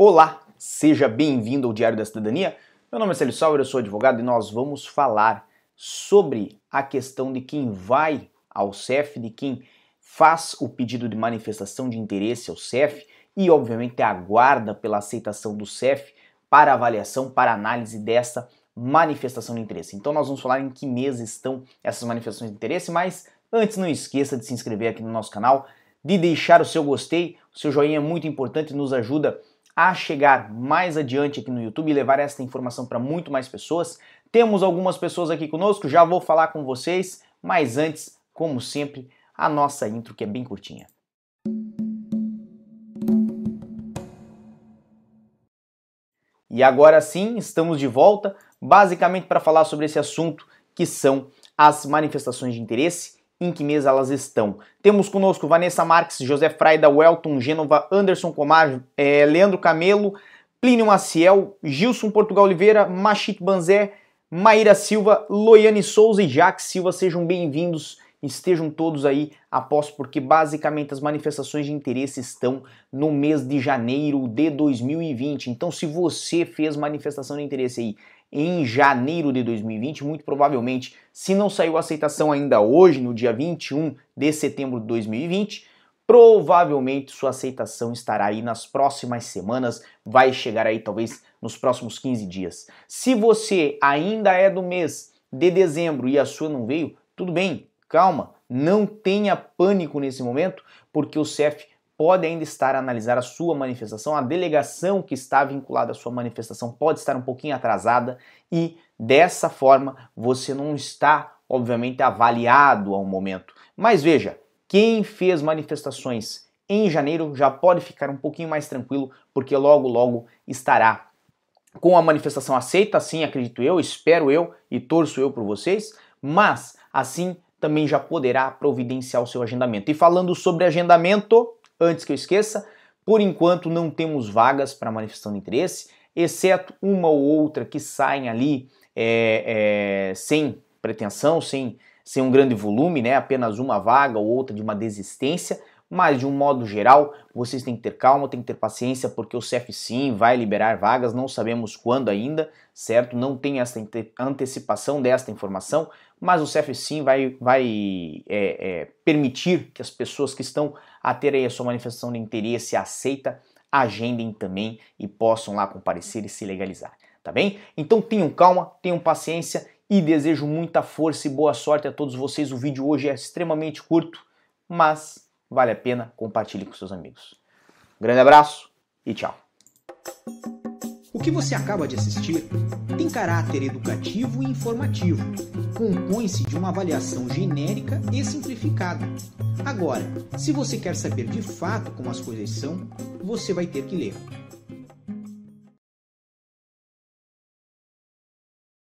Olá, seja bem-vindo ao Diário da Cidadania. Meu nome é Célio Sauer, eu sou advogado e nós vamos falar sobre a questão de quem vai ao CEF, de quem faz o pedido de manifestação de interesse ao CEF e, obviamente, aguarda pela aceitação do CEF para avaliação, para análise dessa manifestação de interesse. Então, nós vamos falar em que mês estão essas manifestações de interesse, mas antes não esqueça de se inscrever aqui no nosso canal, de deixar o seu gostei, o seu joinha é muito importante e nos ajuda a chegar mais adiante aqui no YouTube e levar esta informação para muito mais pessoas. Temos algumas pessoas aqui conosco, já vou falar com vocês, mas antes, como sempre, a nossa intro que é bem curtinha. E agora sim, estamos de volta, basicamente para falar sobre esse assunto que são as manifestações de interesse em que mês elas estão. Temos conosco Vanessa Marques, José Fraida, Welton, Gênova, Anderson Comar, é, Leandro Camelo, Plínio Maciel, Gilson Portugal Oliveira, Machit Banzé, Maíra Silva, Loiane Souza e Jaque Silva, sejam bem-vindos, estejam todos aí após, porque basicamente as manifestações de interesse estão no mês de janeiro de 2020. Então, se você fez manifestação de interesse aí em janeiro de 2020, muito provavelmente, se não saiu a aceitação ainda hoje, no dia 21 de setembro de 2020, provavelmente sua aceitação estará aí nas próximas semanas, vai chegar aí talvez nos próximos 15 dias. Se você ainda é do mês de dezembro e a sua não veio, tudo bem, calma, não tenha pânico nesse momento, porque o CEF pode ainda estar a analisar a sua manifestação, a delegação que está vinculada à sua manifestação pode estar um pouquinho atrasada e dessa forma você não está, obviamente, avaliado ao momento. Mas veja, quem fez manifestações em janeiro já pode ficar um pouquinho mais tranquilo, porque logo, logo estará com a manifestação aceita, assim acredito eu, espero eu e torço eu por vocês, mas assim também já poderá providenciar o seu agendamento. E falando sobre agendamento, Antes que eu esqueça, por enquanto não temos vagas para manifestação de interesse, exceto uma ou outra que saem ali é, é, sem pretensão, sem, sem um grande volume, né? apenas uma vaga ou outra de uma desistência, mas de um modo geral, vocês têm que ter calma, têm que ter paciência, porque o CEF sim vai liberar vagas, não sabemos quando ainda, certo? Não tem essa antecipação desta informação, mas o CEF sim vai, vai é, é, permitir que as pessoas que estão a ter aí a sua manifestação de interesse aceita, agendem também e possam lá comparecer e se legalizar, tá bem? Então tenham calma, tenham paciência e desejo muita força e boa sorte a todos vocês. O vídeo hoje é extremamente curto, mas vale a pena, compartilhe com seus amigos. grande abraço e tchau. O que você acaba de assistir tem caráter educativo e informativo. Compõe-se de uma avaliação genérica e simplificada. Agora, se você quer saber de fato como as coisas são, você vai ter que ler.